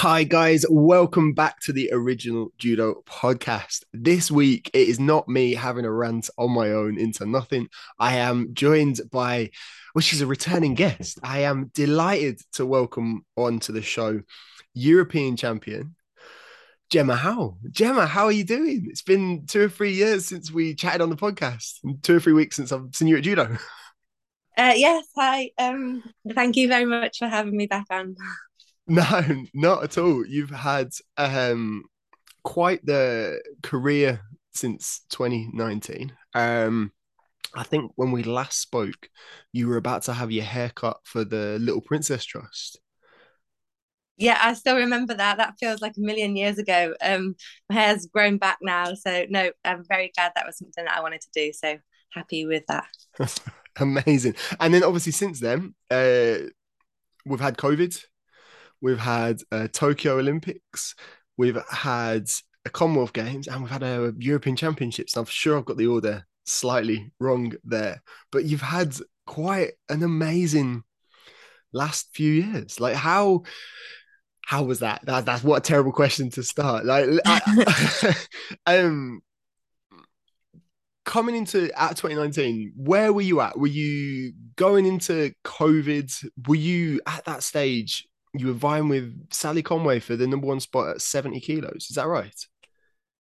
Hi, guys. Welcome back to the original judo podcast. This week, it is not me having a rant on my own into nothing. I am joined by, well, she's a returning guest. I am delighted to welcome onto the show European champion, Gemma Howell. Gemma, how are you doing? It's been two or three years since we chatted on the podcast, two or three weeks since I've seen you at judo. Uh, yes, hi. Um, thank you very much for having me back on. No, not at all. You've had um, quite the career since 2019. Um, I think when we last spoke, you were about to have your haircut for the Little Princess Trust. Yeah, I still remember that. That feels like a million years ago. Um, my hair's grown back now, so no, I'm very glad that was something that I wanted to do. So happy with that. Amazing. And then obviously since then, uh, we've had COVID, we've had uh, Tokyo Olympics, we've had a Commonwealth Games, and we've had a European Championships. I'm sure I've got the order slightly wrong there, but you've had quite an amazing last few years. Like how how was that? that that's what a terrible question to start. Like I, um coming into at 2019, where were you at? Were you going into COVID? Were you at that stage? You were vying with Sally Conway for the number one spot at 70 kilos. Is that right?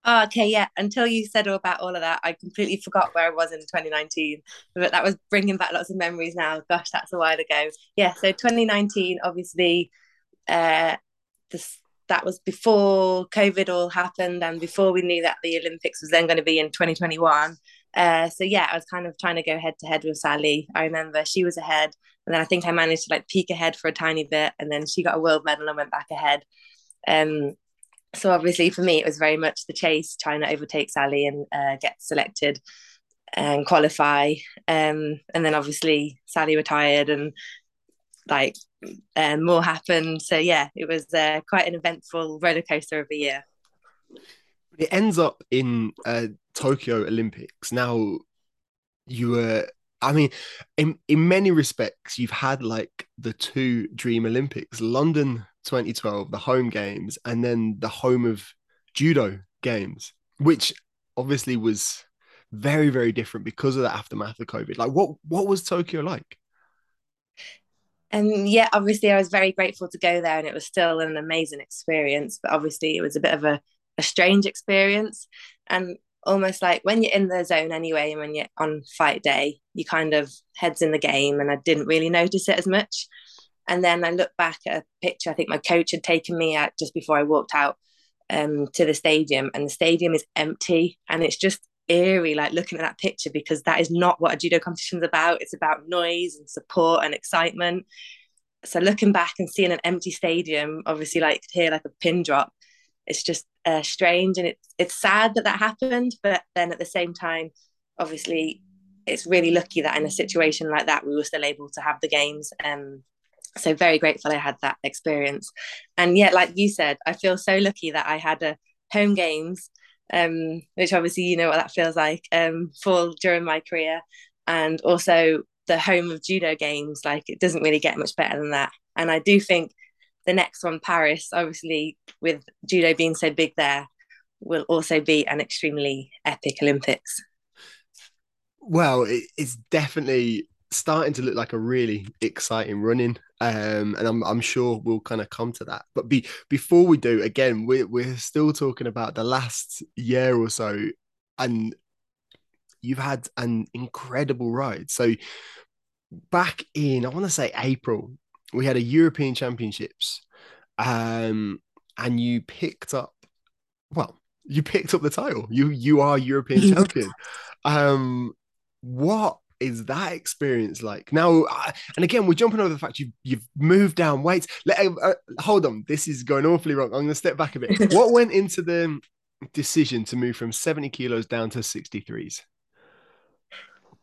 Oh, okay, yeah. Until you said all about all of that, I completely forgot where I was in 2019. But that was bringing back lots of memories now. Gosh, that's a while ago. Yeah, so 2019, obviously, uh, this, that was before COVID all happened and before we knew that the Olympics was then going to be in 2021. Uh, so yeah, I was kind of trying to go head to head with Sally. I remember she was ahead, and then I think I managed to like peek ahead for a tiny bit, and then she got a world medal and went back ahead. Um, so obviously for me, it was very much the chase, trying to overtake Sally and uh, get selected and qualify. Um, and then obviously Sally retired, and like uh, more happened. So yeah, it was uh, quite an eventful roller coaster of a year. It ends up in uh, Tokyo Olympics. Now, you were, I mean, in, in many respects, you've had like the two dream Olympics London 2012, the home games, and then the home of judo games, which obviously was very, very different because of the aftermath of COVID. Like, what, what was Tokyo like? And um, yeah, obviously, I was very grateful to go there, and it was still an amazing experience. But obviously, it was a bit of a, a strange experience. And almost like when you're in the zone anyway and when you're on fight day you kind of heads in the game and i didn't really notice it as much. And then i look back at a picture i think my coach had taken me out just before i walked out um, to the stadium and the stadium is empty and it's just eerie like looking at that picture because that is not what a judo competition is about. It's about noise and support and excitement. So looking back and seeing an empty stadium obviously like hear like a pin drop it's just uh, strange and it's it's sad that that happened but then at the same time obviously it's really lucky that in a situation like that we were still able to have the games um so very grateful I had that experience. And yet like you said I feel so lucky that I had a home games um which obviously you know what that feels like um for during my career. And also the home of judo games like it doesn't really get much better than that. And I do think the next one, Paris, obviously with judo being so big there, will also be an extremely epic Olympics. Well, it's definitely starting to look like a really exciting running. Um, and I'm, I'm sure we'll kind of come to that. But be, before we do, again, we're, we're still talking about the last year or so, and you've had an incredible ride. So back in, I want to say April we had a European Championships, um, and you picked up, well, you picked up the title. You you are European champion. Um, what is that experience like now? Uh, and again, we're jumping over the fact you've you've moved down weights. Let, uh, uh hold on, this is going awfully wrong. I'm going to step back a bit. what went into the decision to move from 70 kilos down to 63s?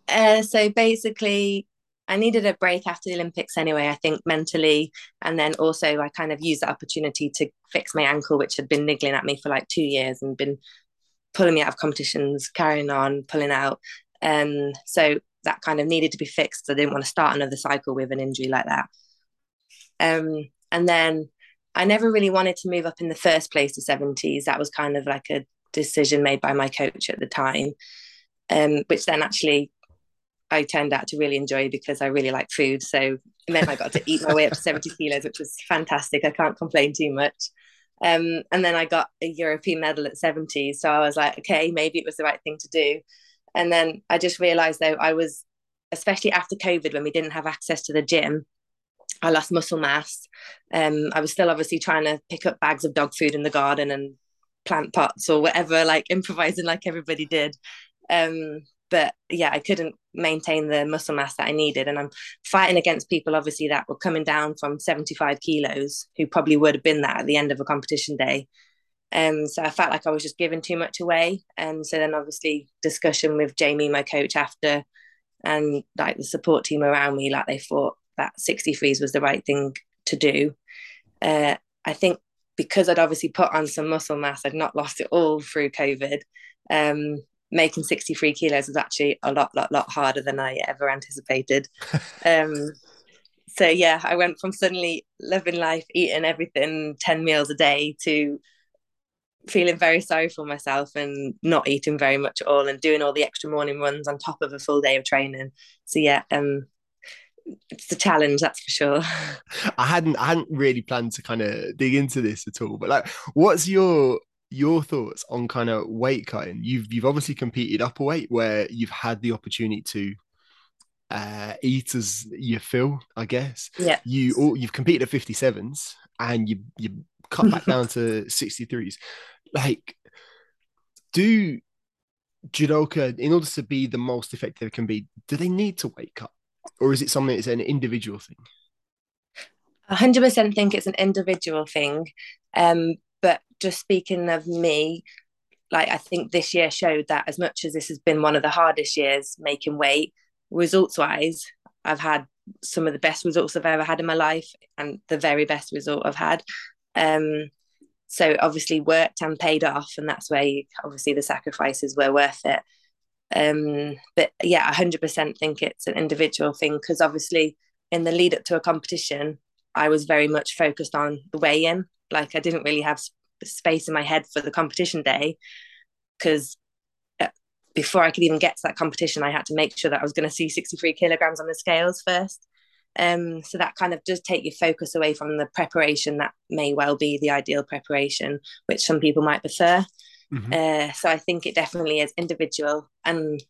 Uh, so basically, I needed a break after the Olympics anyway, I think mentally. And then also, I kind of used the opportunity to fix my ankle, which had been niggling at me for like two years and been pulling me out of competitions, carrying on, pulling out. Um, so that kind of needed to be fixed. I didn't want to start another cycle with an injury like that. Um, and then I never really wanted to move up in the first place to 70s. That was kind of like a decision made by my coach at the time, um, which then actually I turned out to really enjoy because I really like food. So then I got to eat my way up to 70 kilos, which was fantastic. I can't complain too much. Um, and then I got a European medal at 70. So I was like, okay, maybe it was the right thing to do. And then I just realized though, I was, especially after COVID, when we didn't have access to the gym, I lost muscle mass. Um, I was still obviously trying to pick up bags of dog food in the garden and plant pots or whatever, like improvising like everybody did. Um, but yeah, I couldn't maintain the muscle mass that I needed. And I'm fighting against people, obviously, that were coming down from 75 kilos, who probably would have been that at the end of a competition day. Um, so I felt like I was just giving too much away. And so then, obviously, discussion with Jamie, my coach, after, and like the support team around me, like they thought that 63s was the right thing to do. Uh, I think because I'd obviously put on some muscle mass, I'd not lost it all through COVID. Um, making 63 kilos was actually a lot, lot, lot harder than I ever anticipated. um, so yeah, I went from suddenly living life, eating everything 10 meals a day to feeling very sorry for myself and not eating very much at all and doing all the extra morning runs on top of a full day of training. So yeah, um, it's a challenge, that's for sure. I hadn't I hadn't really planned to kind of dig into this at all, but like, what's your your thoughts on kind of weight cutting. You've you've obviously competed upper weight where you've had the opportunity to uh, eat as you feel, I guess. Yeah. You all you've competed at 57s and you you cut back down to 63s. Like, do judoka, in order to be the most effective it can be, do they need to weight cut? Or is it something that's an individual thing? 100% think it's an individual thing. Um, but just speaking of me, like I think this year showed that as much as this has been one of the hardest years making weight, results wise, I've had some of the best results I've ever had in my life and the very best result I've had. Um, so obviously worked and paid off, and that's where you, obviously the sacrifices were worth it. Um, but yeah, I hundred percent think it's an individual thing because obviously in the lead up to a competition, I was very much focused on the weigh in like I didn't really have space in my head for the competition day because uh, before I could even get to that competition, I had to make sure that I was going to see 63 kilograms on the scales first. Um, so that kind of does take your focus away from the preparation that may well be the ideal preparation, which some people might prefer. Mm-hmm. Uh, so I think it definitely is individual and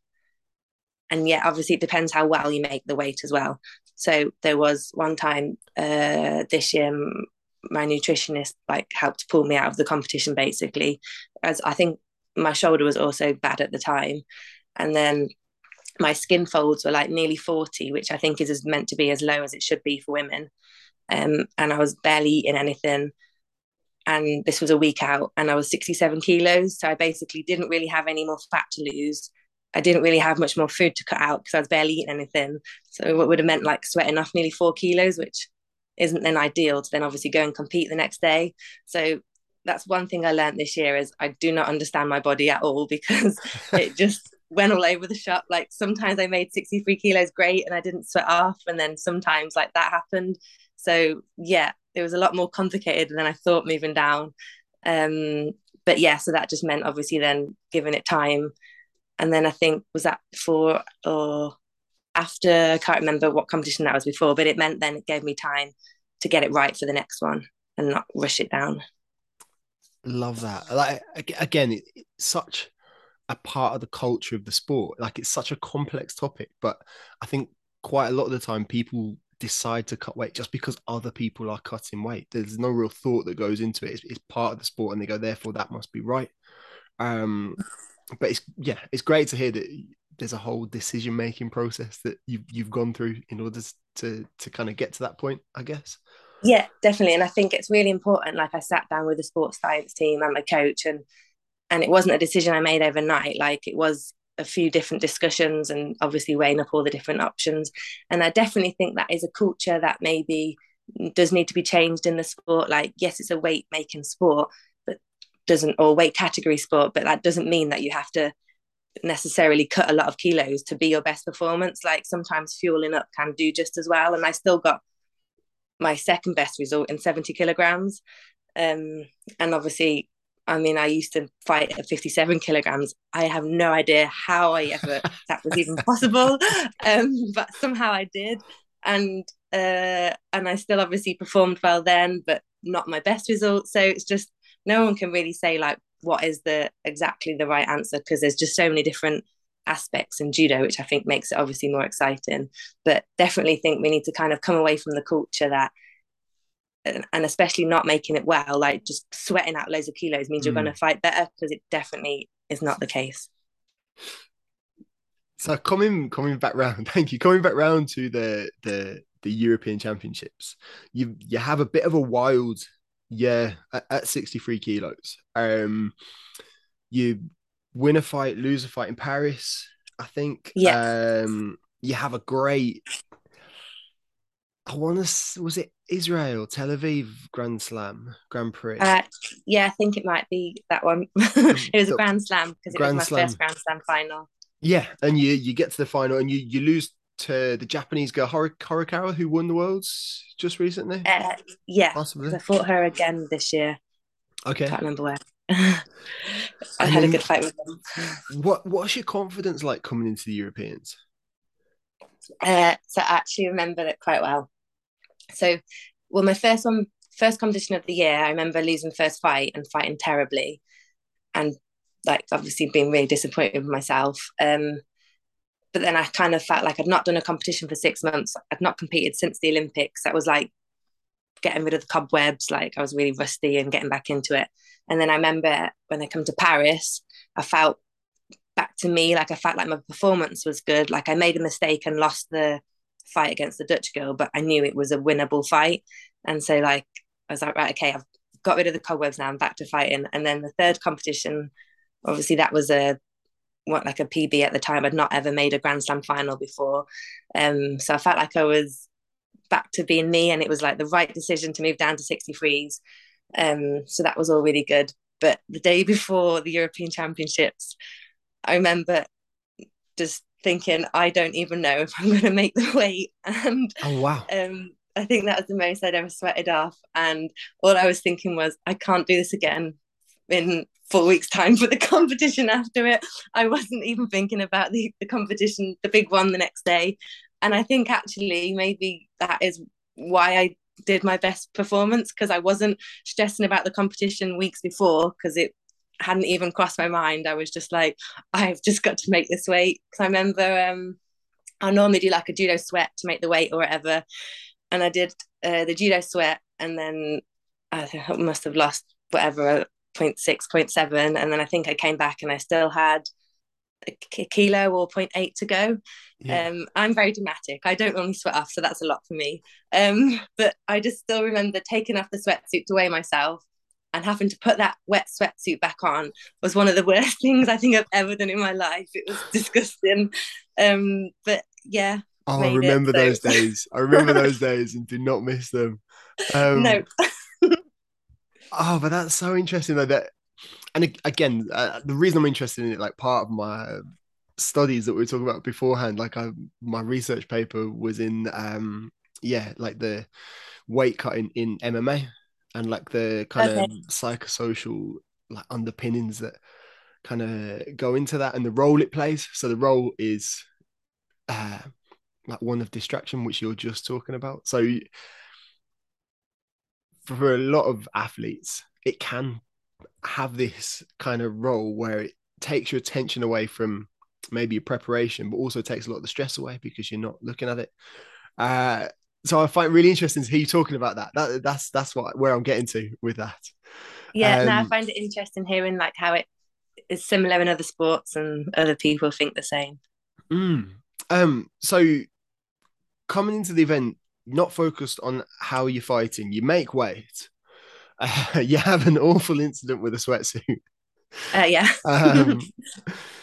and yeah, obviously it depends how well you make the weight as well. So there was one time uh, this year, my nutritionist like helped pull me out of the competition basically as i think my shoulder was also bad at the time. And then my skin folds were like nearly 40 which i think is as meant to be as low as it should be for women. Um, and i was barely eating anything. And this was a week out and i was 67 kilos. So i basically didn't really have any more fat to lose. I didn't really have much more food to cut out because i was barely eating anything. So it would have meant like sweating off nearly four kilos which isn't then ideal to then obviously go and compete the next day. So that's one thing I learned this year is I do not understand my body at all because it just went all over the shop. Like sometimes I made 63 kilos great and I didn't sweat off. And then sometimes like that happened. So yeah, it was a lot more complicated than I thought moving down. Um, but yeah, so that just meant obviously then giving it time. And then I think was that before or after I can't remember what competition that was before, but it meant then it gave me time to get it right for the next one and not rush it down. Love that. Like again, it's such a part of the culture of the sport. Like it's such a complex topic, but I think quite a lot of the time people decide to cut weight just because other people are cutting weight. There's no real thought that goes into it. It's, it's part of the sport, and they go, therefore, that must be right. Um, but it's yeah, it's great to hear that there's a whole decision making process that you've you've gone through in order to to kind of get to that point, I guess. Yeah, definitely, and I think it's really important. Like I sat down with the sports science team and my coach, and and it wasn't a decision I made overnight. Like it was a few different discussions and obviously weighing up all the different options. And I definitely think that is a culture that maybe does need to be changed in the sport. Like yes, it's a weight making sport, doesn't or weight category sport, but that doesn't mean that you have to necessarily cut a lot of kilos to be your best performance. Like sometimes fueling up can do just as well. And I still got my second best result in 70 kilograms. Um, and obviously, I mean, I used to fight at 57 kilograms. I have no idea how I ever that was even possible, um, but somehow I did, and uh, and I still obviously performed well then, but not my best result. So it's just no one can really say like what is the exactly the right answer because there's just so many different aspects in judo, which I think makes it obviously more exciting. But definitely think we need to kind of come away from the culture that, and especially not making it well, like just sweating out loads of kilos means mm. you're going to fight better because it definitely is not the case. So coming coming back round, thank you. Coming back round to the the the European Championships, you you have a bit of a wild year at, at 63 kilos. Um, you win a fight, lose a fight in Paris, I think. Yeah. Um, you have a great. I want to. Was it Israel, Tel Aviv Grand Slam, Grand Prix? Uh, yeah, I think it might be that one. it was a Grand Slam because it was my Slam. first Grand Slam final. Yeah, and you you get to the final and you you lose to the Japanese girl Horikawa who won the worlds just recently. Uh, yeah, possibly. I fought her again this year. Okay, I can't remember where. I had a good fight with them. What What's your confidence like coming into the Europeans? Uh, so I actually remember it quite well. So, well, my first one, first competition of the year, I remember losing first fight and fighting terribly, and like obviously being really disappointed with myself. Um, but then I kind of felt like I'd not done a competition for six months. I'd not competed since the Olympics. That was like getting rid of the cobwebs. Like I was really rusty and getting back into it. And then I remember when I come to Paris, I felt back to me like I felt like my performance was good. Like I made a mistake and lost the fight against the Dutch girl, but I knew it was a winnable fight. And so like I was like, right, okay, I've got rid of the cobwebs now. I'm back to fighting. And then the third competition, obviously that was a what like a PB at the time. I'd not ever made a Grand Slam final before. Um, so I felt like I was back to being me and it was like the right decision to move down to 63s. Um, so that was all really good. But the day before the European Championships, I remember just thinking, I don't even know if I'm going to make the weight. And oh wow, um, I think that was the most I'd ever sweated off. And all I was thinking was, I can't do this again in four weeks' time for the competition after it. I wasn't even thinking about the, the competition, the big one the next day. And I think actually maybe that is why I did my best performance because I wasn't stressing about the competition weeks before because it hadn't even crossed my mind. I was just like, I've just got to make this weight. Because I remember um, I normally do like a judo sweat to make the weight or whatever. And I did uh, the judo sweat and then I must have lost whatever 0.6, 0.7. And then I think I came back and I still had a kilo or 0.8 to go. Yeah. Um, I'm very dramatic. I don't normally sweat off, so that's a lot for me. Um, but I just still remember taking off the sweatsuit to weigh myself and having to put that wet sweatsuit back on was one of the worst things I think I've ever done in my life. It was disgusting. Um, but yeah. Oh, I remember it, so. those days. I remember those days and do not miss them. Um, no. Oh, but that's so interesting though that and again, uh, the reason I'm interested in it, like part of my studies that we were talking about beforehand, like I, my research paper was in, um, yeah, like the weight cutting in MMA and like the kind okay. of psychosocial like underpinnings that kind of go into that and the role it plays. So the role is uh, like one of distraction, which you're just talking about. So for a lot of athletes, it can have this kind of role where it takes your attention away from maybe your preparation, but also takes a lot of the stress away because you're not looking at it. Uh, so I find it really interesting to hear you talking about that. that that's that's what where I'm getting to with that. Yeah, um, no, I find it interesting hearing like how it is similar in other sports and other people think the same. Mm. Um. So coming into the event, not focused on how you're fighting, you make weight, uh, you have an awful incident with a sweatsuit. Uh, yeah. um,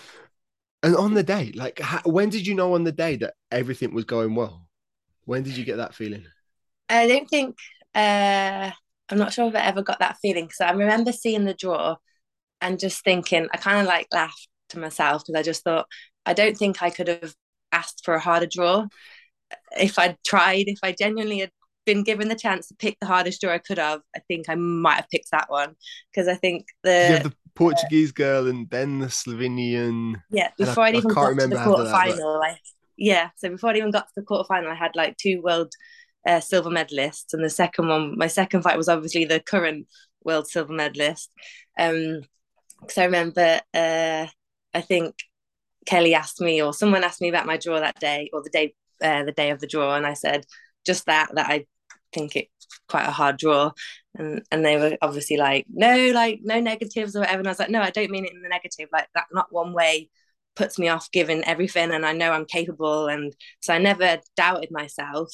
and on the day, like, how, when did you know on the day that everything was going well? When did you get that feeling? I don't think. Uh, I'm not sure if I ever got that feeling. So I remember seeing the draw and just thinking, I kind of like laughed to myself because I just thought, I don't think I could have asked for a harder draw if I'd tried, if I genuinely had been given the chance to pick the hardest draw I could have, I think I might have picked that one because I think the the Portuguese uh, girl and then the Slovenian. Yeah, before I, would even got to the quarterfinal, but... yeah, so before I even got to the quarterfinal, I had like two world uh, silver medalists, and the second one, my second fight was obviously the current world silver medalist. Um, because I remember, uh, I think Kelly asked me, or someone asked me about my draw that day, or the day, uh, the day of the draw, and I said just that that I think it's quite a hard draw, and and they were obviously like, no, like no negatives or whatever, and I was like, no, I don't mean it in the negative, like that, not one way puts me off giving everything, and I know I'm capable, and so I never doubted myself.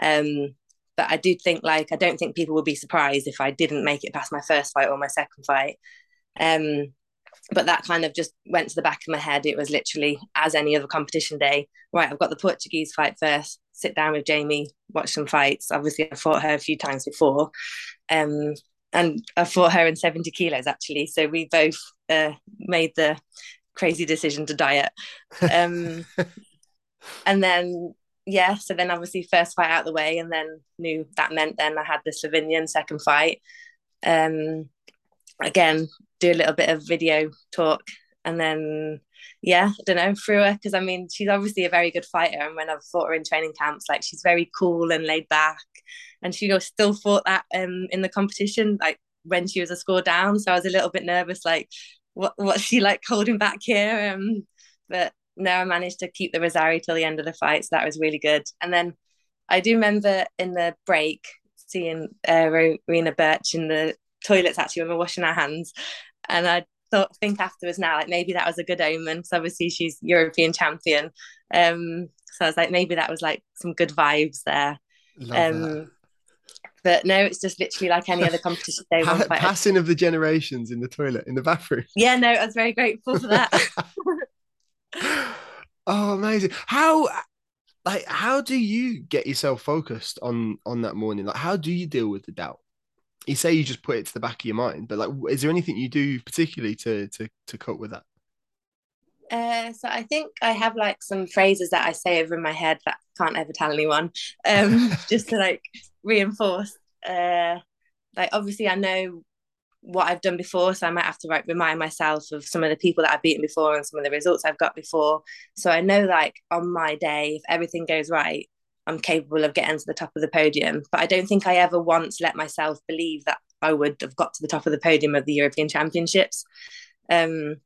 Um, but I do think like I don't think people would be surprised if I didn't make it past my first fight or my second fight. Um, but that kind of just went to the back of my head. It was literally as any other competition day. Right, I've got the Portuguese fight first. Sit down with Jamie, watch some fights. Obviously, I fought her a few times before, um, and I fought her in seventy kilos actually. So we both uh, made the crazy decision to diet. Um, and then yeah, so then obviously first fight out the way, and then knew that meant then I had the Slovenian second fight. Um, again, do a little bit of video talk, and then yeah, I don't know, through her because I mean she's obviously a very good fighter, and when I've fought her in training camps, like she's very cool and laid back, and she still fought that um in the competition like when she was a score down, so I was a little bit nervous, like what what's she like holding back here, um, but no, I managed to keep the waza-ari till the end of the fight, so that was really good. And then I do remember in the break seeing uh, Rowena Birch in the toilets actually when we're washing our hands, and I thought think afterwards now like maybe that was a good omen So obviously she's European champion. Um, so I was like maybe that was like some good vibes there. Love um, that. But no, it's just literally like any other competition day. Passing of the generations in the toilet, in the bathroom. Yeah, no, I was very grateful for that. oh, amazing! How, like, how do you get yourself focused on on that morning? Like, how do you deal with the doubt? You say you just put it to the back of your mind, but like, is there anything you do particularly to to to cope with that? Uh, so I think I have like some phrases that I say over in my head that I can't ever tell anyone, um, just to like reinforce. Uh, like obviously I know what I've done before. So I might have to like remind myself of some of the people that I've beaten before and some of the results I've got before. So I know like on my day, if everything goes right, I'm capable of getting to the top of the podium. But I don't think I ever once let myself believe that I would have got to the top of the podium of the European Championships. Um,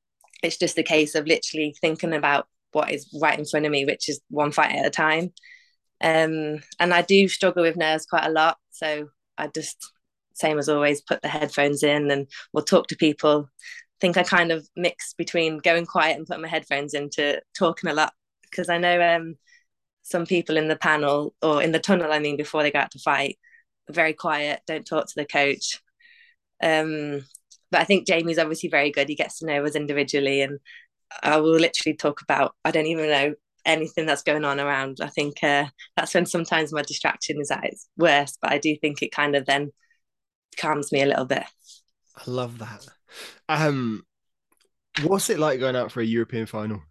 it's just a case of literally thinking about what is right in front of me, which is one fight at a time. Um, and I do struggle with nerves quite a lot. So I just same as always, put the headphones in and we'll talk to people. I think I kind of mix between going quiet and putting my headphones into talking a lot because I know um, some people in the panel or in the tunnel, I mean, before they go out to fight, very quiet, don't talk to the coach. Um, but I think Jamie's obviously very good. He gets to know us individually, and I will literally talk about I don't even know anything that's going on around. I think uh, that's when sometimes my distraction is at its worst, but I do think it kind of then calms me a little bit. I love that. Um, what's it like going out for a European final?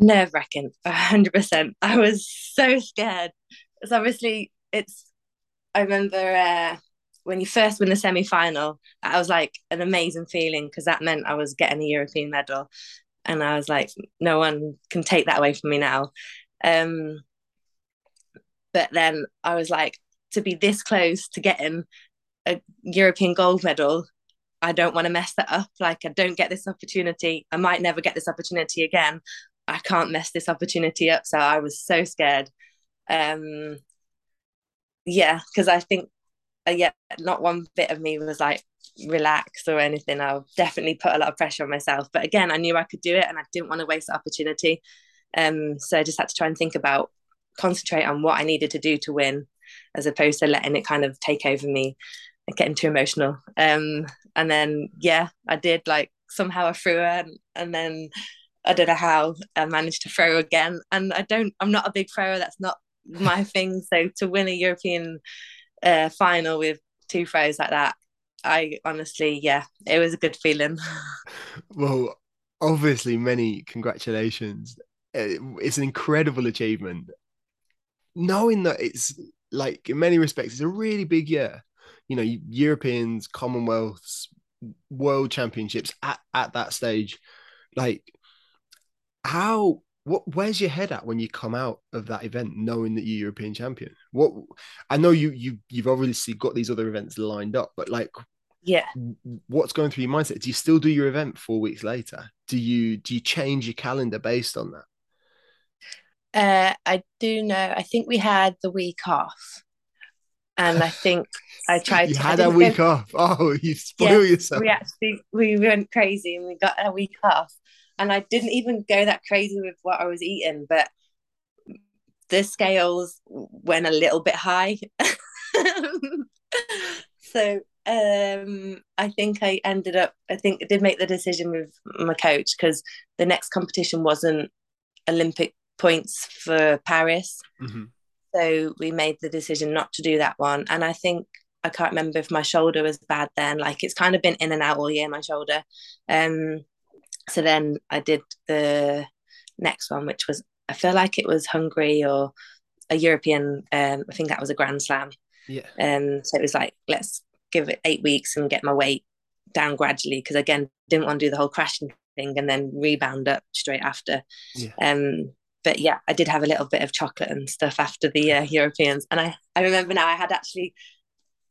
Nerve wracking, hundred percent. I was so scared. It's obviously it's. I remember uh, when you first win the semi final. That was like an amazing feeling because that meant I was getting a European medal, and I was like, no one can take that away from me now. Um, but then I was like, to be this close to getting a European gold medal, I don't want to mess that up. Like, I don't get this opportunity. I might never get this opportunity again. I can't mess this opportunity up. So I was so scared. Um, yeah, because I think, uh, yeah, not one bit of me was like relaxed or anything. I definitely put a lot of pressure on myself. But again, I knew I could do it and I didn't want to waste the opportunity. Um, so I just had to try and think about, concentrate on what I needed to do to win as opposed to letting it kind of take over me and getting too emotional. Um, and then yeah, I did like somehow I threw it. and, and then I don't know how I managed to throw again. And I don't I'm not a big thrower, that's not my thing. So to win a European uh, final with two throws like that, I honestly, yeah, it was a good feeling. well, obviously, many congratulations. Uh, it's an incredible achievement knowing that it's like in many respects, it's a really big year. You know, Europeans, Commonwealths, World Championships at, at that stage. Like, how what where's your head at when you come out of that event knowing that you're European champion? What I know you you you've obviously got these other events lined up, but like yeah what's going through your mindset do you still do your event four weeks later do you do you change your calendar based on that uh, I do know. I think we had the week off, and I think I tried. you to, had a week go, off. Oh, you spoil yeah, yourself. We actually we went crazy and we got a week off, and I didn't even go that crazy with what I was eating, but the scales went a little bit high. so um I think I ended up I think I did make the decision with my coach because the next competition wasn't Olympic points for Paris. Mm-hmm. So we made the decision not to do that one. And I think I can't remember if my shoulder was bad then. Like it's kind of been in and out all year, my shoulder. Um, so then I did the next one, which was I feel like it was Hungary or a European. Um, I think that was a Grand Slam. Yeah. Um, so it was like let's give it eight weeks and get my weight down gradually because again didn't want to do the whole crashing thing and then rebound up straight after. Yeah. Um, but yeah, I did have a little bit of chocolate and stuff after the uh, Europeans, and I I remember now I had actually.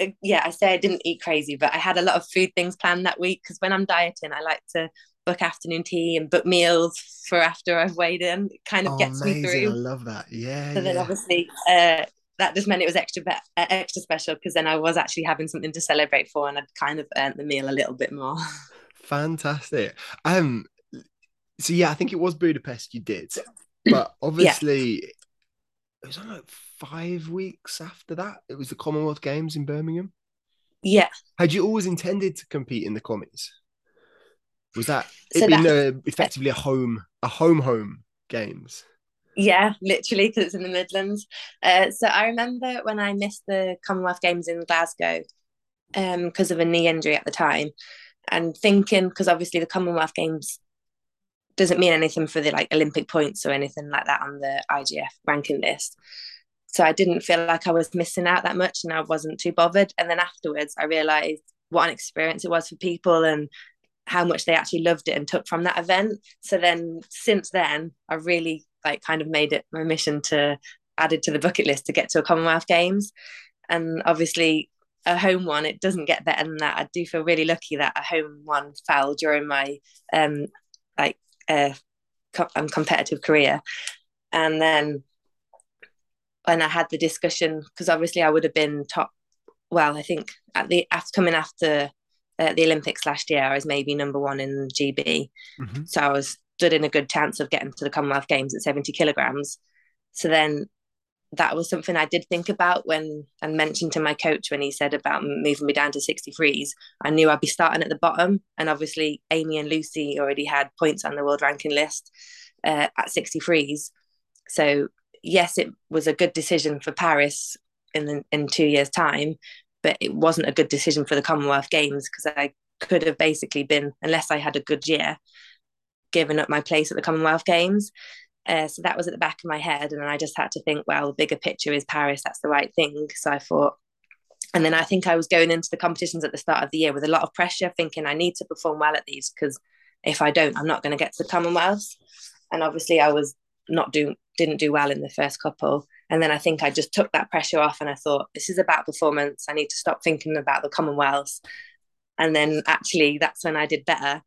Uh, yeah, I say I didn't eat crazy, but I had a lot of food things planned that week because when I'm dieting, I like to book afternoon tea and book meals for after I've weighed in. It kind of oh, gets amazing. me through. I love that. Yeah. So yeah. then obviously uh, that just meant it was extra be- uh, extra special because then I was actually having something to celebrate for, and I'd kind of earned the meal a little bit more. Fantastic. Um. So yeah, I think it was Budapest you did. But obviously, yeah. it was only like five weeks after that. It was the Commonwealth Games in Birmingham. Yeah. Had you always intended to compete in the commies? Was that it so been uh, effectively a home, a home home games? Yeah, literally, because it's in the Midlands. Uh, so I remember when I missed the Commonwealth Games in Glasgow because um, of a knee injury at the time, and thinking because obviously the Commonwealth Games doesn't mean anything for the like Olympic points or anything like that on the IJF ranking list. So I didn't feel like I was missing out that much and I wasn't too bothered. And then afterwards, I realized what an experience it was for people and how much they actually loved it and took from that event. So then since then, I really like kind of made it my mission to add it to the bucket list to get to a Commonwealth Games. And obviously, a home one, it doesn't get better than that. I do feel really lucky that a home one fell during my um like uh, co- um, competitive career. And then when I had the discussion, because obviously I would have been top. Well, I think at the after coming after uh, the Olympics last year, I was maybe number one in GB. Mm-hmm. So I was stood in a good chance of getting to the Commonwealth Games at 70 kilograms. So then that was something I did think about when and mentioned to my coach when he said about moving me down to 63s. I knew I'd be starting at the bottom. And obviously, Amy and Lucy already had points on the world ranking list uh, at 63s. So, yes, it was a good decision for Paris in, the, in two years' time, but it wasn't a good decision for the Commonwealth Games because I could have basically been, unless I had a good year, given up my place at the Commonwealth Games. Uh, so that was at the back of my head. And then I just had to think, well, the bigger picture is Paris. That's the right thing. So I thought, and then I think I was going into the competitions at the start of the year with a lot of pressure, thinking I need to perform well at these because if I don't, I'm not going to get to the Commonwealths. And obviously, I was not doing, didn't do well in the first couple. And then I think I just took that pressure off and I thought, this is about performance. I need to stop thinking about the Commonwealths. And then actually, that's when I did better.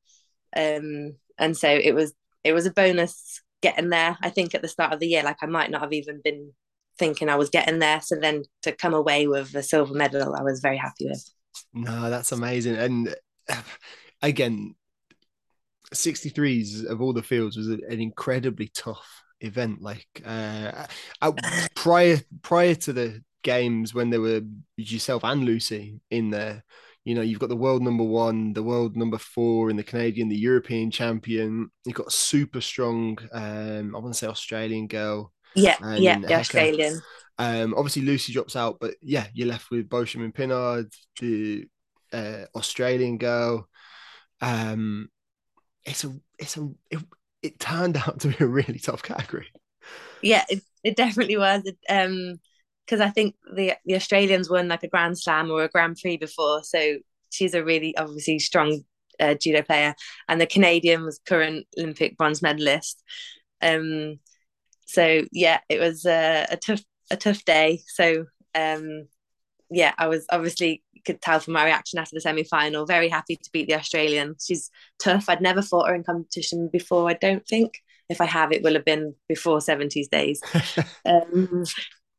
Um, and so it was it was a bonus getting there. I think at the start of the year, like I might not have even been thinking I was getting there. So then to come away with a silver medal, I was very happy with. No, that's amazing. And again, 63s of all the fields was an incredibly tough event. Like uh, I, prior prior to the games when there were yourself and Lucy in there, you know, you've got the world number one, the world number four in the Canadian, the European champion. You've got a super strong, um, I want to say Australian girl. Yeah, yeah, the Australian. Um, obviously Lucy drops out, but yeah, you're left with Beauchemin and Pinard, the uh, Australian girl. Um, it's a, it's a, it, it turned out to be a really tough category. Yeah, it, it definitely was. Um, because I think the the Australians won like a Grand Slam or a Grand Prix before, so she's a really obviously strong uh, judo player, and the Canadian was current Olympic bronze medalist. Um, so yeah, it was uh, a tough a tough day. So um, yeah, I was obviously could tell from my reaction after the semi final, very happy to beat the Australian. She's tough. I'd never fought her in competition before. I don't think. If I have, it will have been before 70s days. um,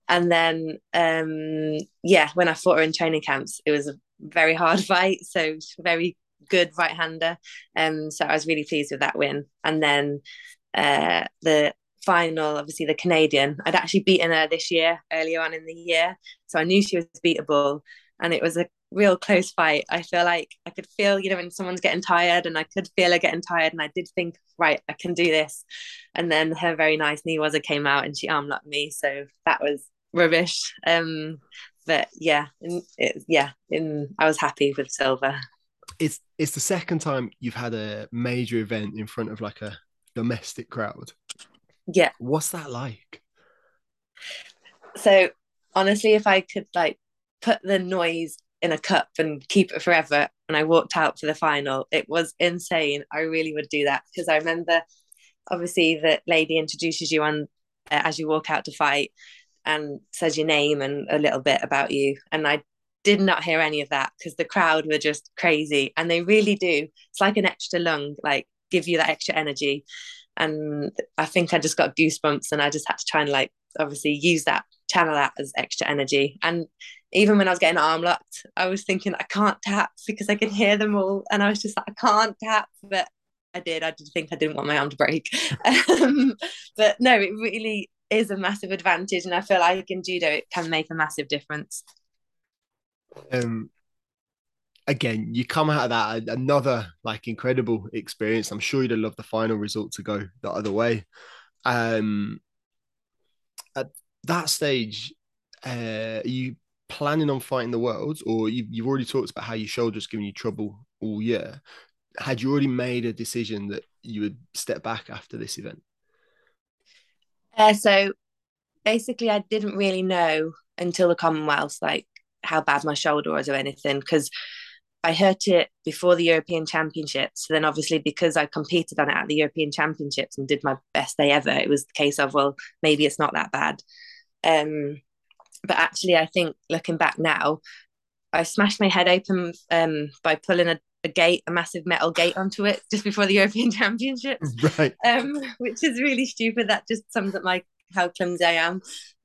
and then, um, yeah, when I fought her in training camps, it was a very hard fight. So very good right hander. Um, so I was really pleased with that win. And then uh, the final, obviously the Canadian, I'd actually beaten her this year, earlier on in the year. So I knew she was beatable. And it was a real close fight. I feel like I could feel, you know, when someone's getting tired and I could feel her getting tired. And I did think, right, I can do this. And then her very nice knee was it came out and she arm locked me. So that was rubbish. Um, but yeah, it, yeah, in, I was happy with silver. It's it's the second time you've had a major event in front of like a domestic crowd. Yeah. What's that like? So honestly, if I could like put the noise in a cup and keep it forever and I walked out for the final, it was insane. I really would do that because I remember obviously the lady introduces you on uh, as you walk out to fight and says your name and a little bit about you. And I did not hear any of that because the crowd were just crazy and they really do. It's like an extra lung, like give you that extra energy. And I think I just got goosebumps and I just had to try and like obviously use that, channel that as extra energy. And even when I was getting arm locked, I was thinking I can't tap because I could hear them all. And I was just like, I can't tap. But I did. I did think I didn't want my arm to break. um, but no, it really is a massive advantage, and I feel like in judo it can make a massive difference. Um, again, you come out of that another like incredible experience. I'm sure you'd have loved the final result to go the other way. Um, at that stage, uh, are you planning on fighting the world, or you, you've already talked about how your shoulder's giving you trouble all year? Had you already made a decision that you would step back after this event? Uh, so basically, I didn't really know until the Commonwealth, like how bad my shoulder was or anything, because I hurt it before the European Championships. So then, obviously, because I competed on it at the European Championships and did my best day ever, it was the case of, well, maybe it's not that bad. Um, but actually, I think looking back now, I smashed my head open um, by pulling a a gate, a massive metal gate onto it just before the European Championships. Right. Um, which is really stupid. That just sums up my how clumsy I am.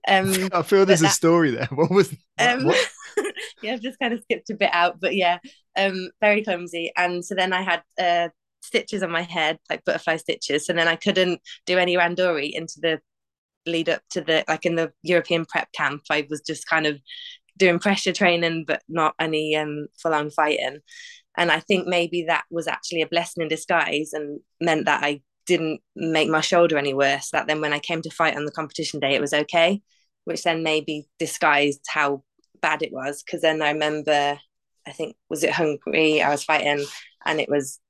Um, I feel there's that, a story there. What was? Um, what? yeah, I've just kind of skipped a bit out, but yeah, um, very clumsy. And so then I had uh, stitches on my head, like butterfly stitches. So then I couldn't do any randori into the lead up to the like in the European prep camp. I was just kind of doing pressure training, but not any um, full on fighting. And I think maybe that was actually a blessing in disguise and meant that I didn't make my shoulder any worse. That then when I came to fight on the competition day, it was okay, which then maybe disguised how bad it was. Because then I remember, I think, was it Hungary? I was fighting and it was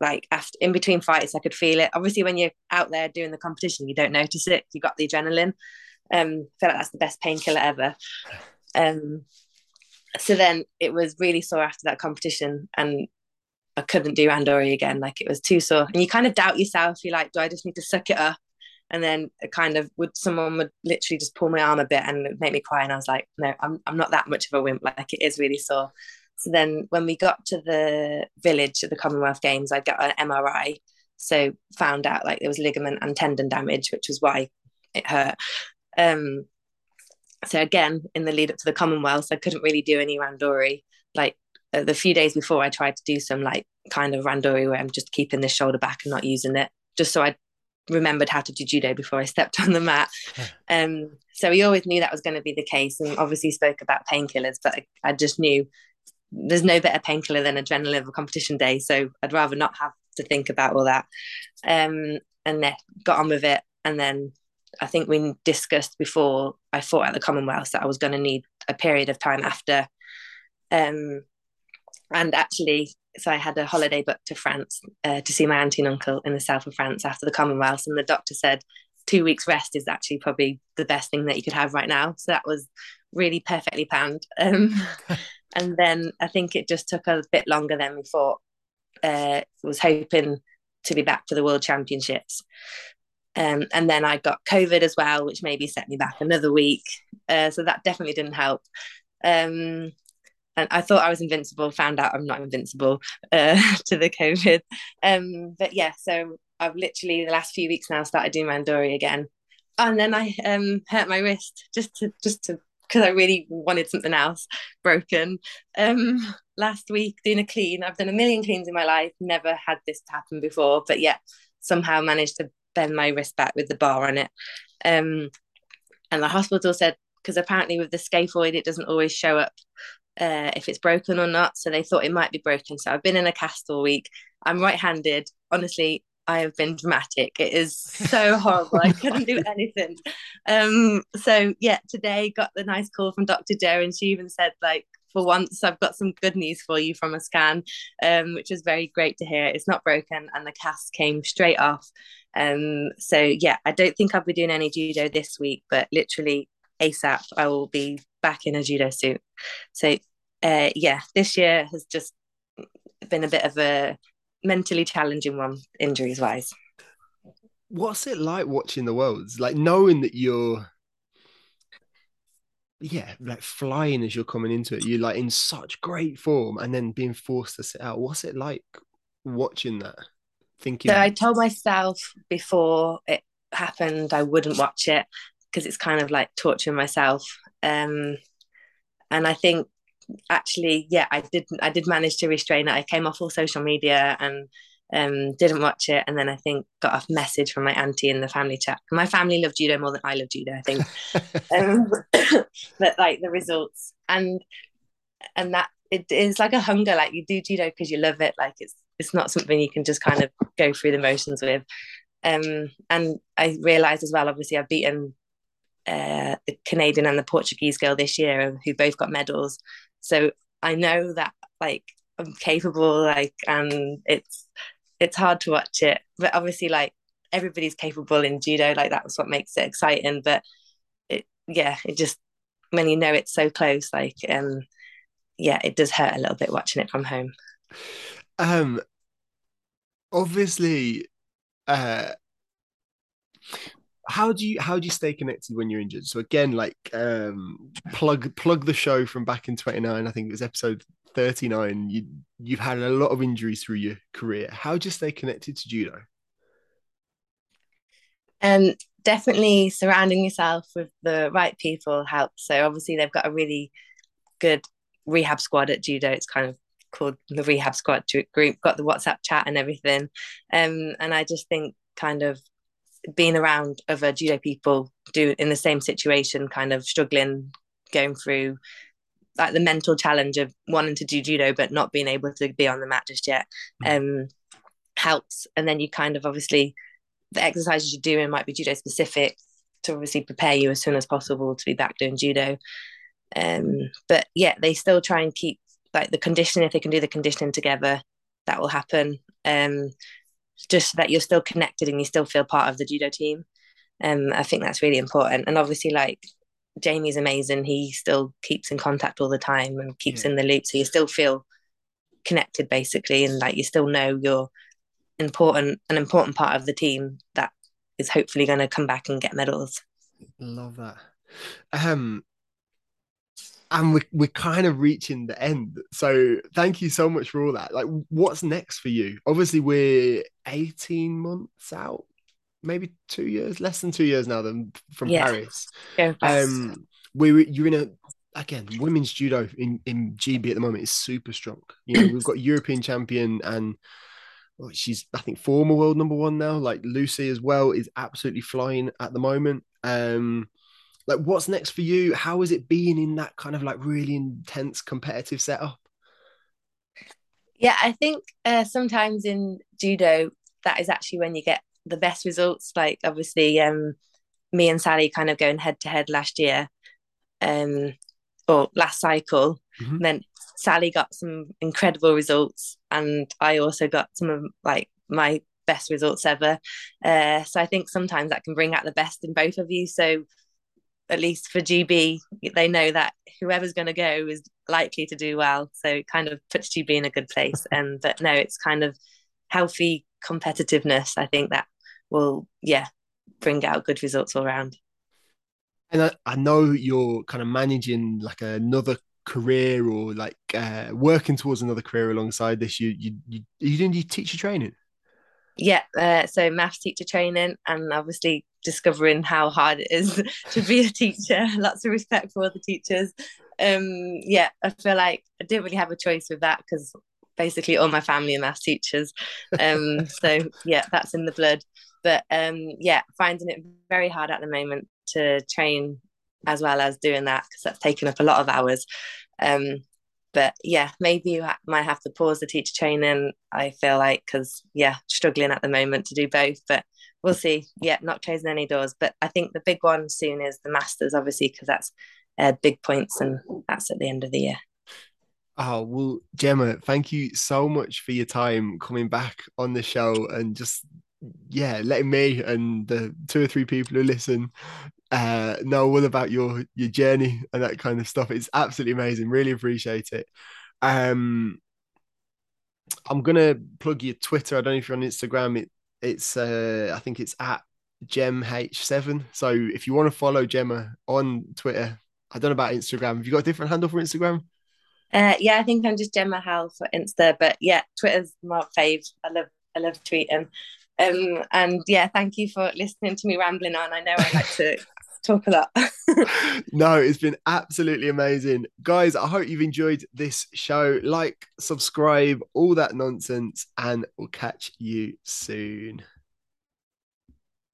like after in between fights, I could feel it. Obviously, when you're out there doing the competition, you don't notice it. You got the adrenaline. Um, I feel like that's the best painkiller ever. Um, so then it was really sore after that competition and I couldn't do Randori again. Like it was too sore. And you kind of doubt yourself. You're like, do I just need to suck it up? And then kind of would someone would literally just pull my arm a bit and make me cry. And I was like, no, I'm I'm not that much of a wimp. Like it is really sore. So then when we got to the village at the Commonwealth Games, I got an MRI. So found out like there was ligament and tendon damage, which was why it hurt. Um, so again in the lead up to the commonwealth i couldn't really do any randori like uh, the few days before i tried to do some like kind of randori where i'm just keeping the shoulder back and not using it just so i remembered how to do judo before i stepped on the mat. Um so we always knew that was going to be the case and obviously spoke about painkillers but I, I just knew there's no better painkiller than adrenaline of a competition day so i'd rather not have to think about all that. Um and then got on with it and then I think we discussed before I fought at the Commonwealth that I was going to need a period of time after. Um, and actually, so I had a holiday booked to France uh, to see my auntie and uncle in the south of France after the Commonwealth. And the doctor said, two weeks rest is actually probably the best thing that you could have right now. So that was really perfectly planned. Um, and then I think it just took a bit longer than we thought. Uh, was hoping to be back for the World Championships. Um, and then I got COVID as well, which maybe set me back another week. Uh, so that definitely didn't help. Um, and I thought I was invincible, found out I'm not invincible uh, to the COVID. Um, but yeah, so I've literally the last few weeks now started doing Randori again, and then I um, hurt my wrist just to just to because I really wanted something else broken. Um, last week doing a clean, I've done a million cleans in my life, never had this happen before, but yeah, somehow managed to bend my wrist back with the bar on it. Um, and the hospital said because apparently with the scaphoid it doesn't always show up uh, if it's broken or not. So they thought it might be broken. So I've been in a cast all week. I'm right-handed. Honestly, I have been dramatic. It is so horrible. I couldn't do anything. Um, so yeah, today got the nice call from Dr. Joe, and she even said like, for once, I've got some good news for you from a scan, um, which was very great to hear. It's not broken, and the cast came straight off. Um, so yeah, I don't think I'll be doing any judo this week, but literally ASAP, I will be back in a judo suit. So uh, yeah, this year has just been a bit of a mentally challenging one, injuries wise. What's it like watching the worlds? Like knowing that you're yeah, like flying as you're coming into it. You're like in such great form and then being forced to sit out. What's it like watching that? Thinking So I told myself before it happened I wouldn't watch it because it's kind of like torturing myself. Um and I think actually, yeah, I did. I did manage to restrain it. I came off all social media and um, didn't watch it, and then I think got a message from my auntie in the family chat. My family love judo more than I love judo. I think, um, but like the results and and that it is like a hunger. Like you do judo because you love it. Like it's it's not something you can just kind of go through the motions with. Um, and I realized as well, obviously, I've beaten uh, the Canadian and the Portuguese girl this year who both got medals. So I know that like I'm capable, like, and it's it's hard to watch it, but obviously, like everybody's capable in judo. Like that's what makes it exciting. But it, yeah, it just when you know it's so close, like, um, yeah, it does hurt a little bit watching it from home. Um, obviously, uh how do you how do you stay connected when you're injured? So again like um plug plug the show from back in 29 i think it was episode 39 you you've had a lot of injuries through your career. How do you stay connected to judo? Um definitely surrounding yourself with the right people helps so obviously they've got a really good rehab squad at judo. It's kind of called the rehab squad group got the whatsapp chat and everything. Um and i just think kind of being around other judo people do in the same situation, kind of struggling, going through like the mental challenge of wanting to do judo but not being able to be on the mat just yet, mm. um, helps. And then you kind of obviously the exercises you're doing might be judo specific to obviously prepare you as soon as possible to be back doing judo. Um, but yeah, they still try and keep like the conditioning. If they can do the conditioning together, that will happen. Um, just so that you're still connected and you still feel part of the judo team. Um, I think that's really important. And obviously, like Jamie's amazing. He still keeps in contact all the time and keeps yeah. in the loop. So you still feel connected basically, and like you still know you're important, an important part of the team that is hopefully going to come back and get medals. Love that. Um, and we're, we're kind of reaching the end. So thank you so much for all that. Like what's next for you? Obviously we're 18 months out maybe two years less than two years now than from yeah. paris. Um we you're in a again women's judo in in gb at the moment is super strong. You know we've got european champion and well, she's i think former world number one now. Like lucy as well is absolutely flying at the moment. Um like what's next for you how is it being in that kind of like really intense competitive setup yeah i think uh, sometimes in judo that is actually when you get the best results like obviously um me and sally kind of going head to head last year um or last cycle mm-hmm. then sally got some incredible results and i also got some of like my best results ever. Uh, so I think sometimes that can bring out the best in both of you. So at least for GB, they know that whoever's going to go is likely to do well. So it kind of puts GB in a good place. And but no, it's kind of healthy competitiveness. I think that will, yeah, bring out good results all around. And I, I know you're kind of managing like another career or like uh, working towards another career alongside this. You you you, you doing your teacher training? Yeah, uh, so maths teacher training, and obviously discovering how hard it is to be a teacher. Lots of respect for the teachers. Um, yeah, I feel like I didn't really have a choice with that because basically all my family are maths teachers. Um, so yeah, that's in the blood. But um, yeah, finding it very hard at the moment to train as well as doing that because that's taken up a lot of hours. Um, but yeah, maybe you ha- might have to pause the teacher training. I feel like because yeah, struggling at the moment to do both, but we'll see. Yeah, not closing any doors, but I think the big one soon is the masters, obviously, because that's uh, big points and that's at the end of the year. Oh well, Gemma, thank you so much for your time coming back on the show and just yeah, letting me and the two or three people who listen uh, know all about your your journey and that kind of stuff. It's absolutely amazing. Really appreciate it. Um, I'm gonna plug your Twitter. I don't know if you're on Instagram. It it's uh, I think it's at GemH7. So if you want to follow Gemma on Twitter, I don't know about Instagram. Have you got a different handle for Instagram? Uh, yeah, I think I'm just Gemma Howell for Insta, but yeah, Twitter's my fave. I love I love tweeting. Um, and yeah, thank you for listening to me rambling on. I know I like to talk a lot. no, it's been absolutely amazing. Guys, I hope you've enjoyed this show. Like, subscribe, all that nonsense, and we'll catch you soon.